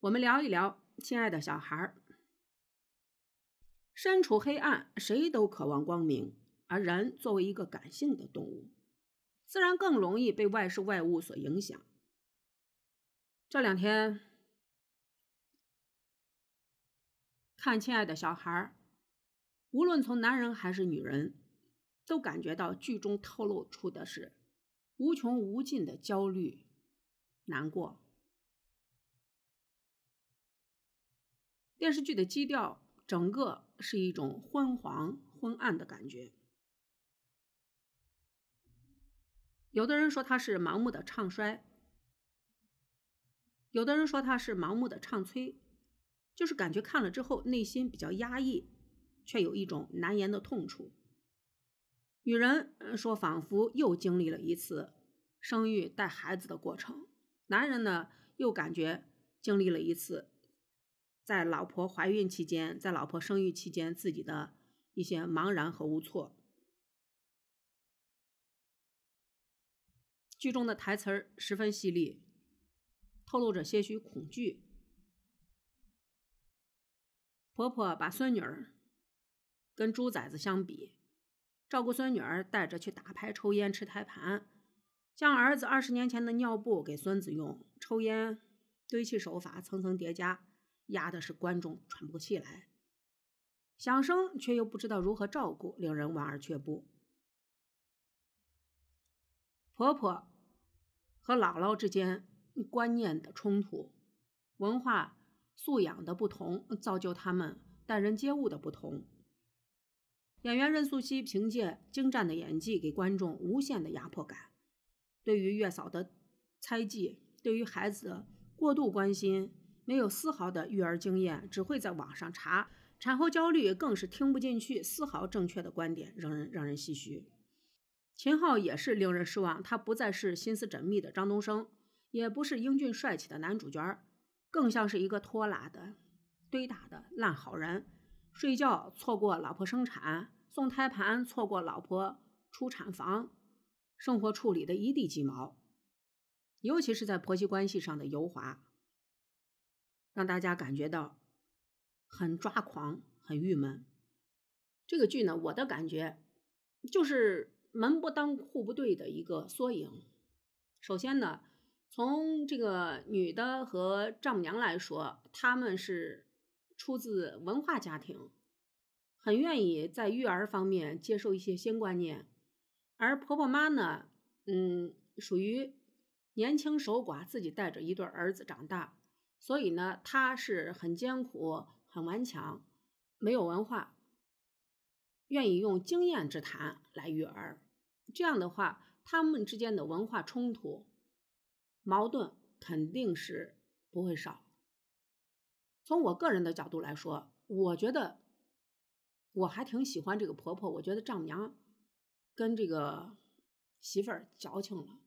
我们聊一聊，亲爱的小孩儿。身处黑暗，谁都渴望光明，而人作为一个感性的动物，自然更容易被外事外物所影响。这两天看《亲爱的小孩儿》，无论从男人还是女人，都感觉到剧中透露出的是无穷无尽的焦虑、难过。电视剧的基调整个是一种昏黄、昏暗的感觉。有的人说他是盲目的唱衰，有的人说他是盲目的唱催，就是感觉看了之后内心比较压抑，却有一种难言的痛楚。女人说仿佛又经历了一次生育带孩子的过程，男人呢又感觉经历了一次。在老婆怀孕期间，在老婆生育期间，自己的一些茫然和无措。剧中的台词儿十分犀利，透露着些许恐惧。婆婆把孙女儿跟猪崽子相比，照顾孙女儿，带着去打牌、抽烟、吃胎盘，将儿子二十年前的尿布给孙子用，抽烟堆砌手法层层叠加。压的是观众喘不过气来，想生却又不知道如何照顾，令人望而却步。婆婆和姥姥之间观念的冲突，文化素养的不同，造就他们待人接物的不同。演员任素汐凭借精湛的演技，给观众无限的压迫感。对于月嫂的猜忌，对于孩子的过度关心。没有丝毫的育儿经验，只会在网上查产后焦虑，更是听不进去丝毫正确的观点，让人让人唏嘘。秦昊也是令人失望，他不再是心思缜密的张东升，也不是英俊帅气的男主角，更像是一个拖拉的、堆打的烂好人。睡觉错过老婆生产，送胎盘错过老婆出产房，生活处理的一地鸡毛，尤其是在婆媳关系上的油滑。让大家感觉到很抓狂、很郁闷。这个剧呢，我的感觉就是门不当户不对的一个缩影。首先呢，从这个女的和丈母娘来说，他们是出自文化家庭，很愿意在育儿方面接受一些新观念，而婆婆妈呢，嗯，属于年轻守寡，自己带着一对儿子长大。所以呢，他是很艰苦、很顽强，没有文化，愿意用经验之谈来育儿。这样的话，他们之间的文化冲突、矛盾肯定是不会少。从我个人的角度来说，我觉得我还挺喜欢这个婆婆。我觉得丈母娘跟这个媳妇儿矫情了。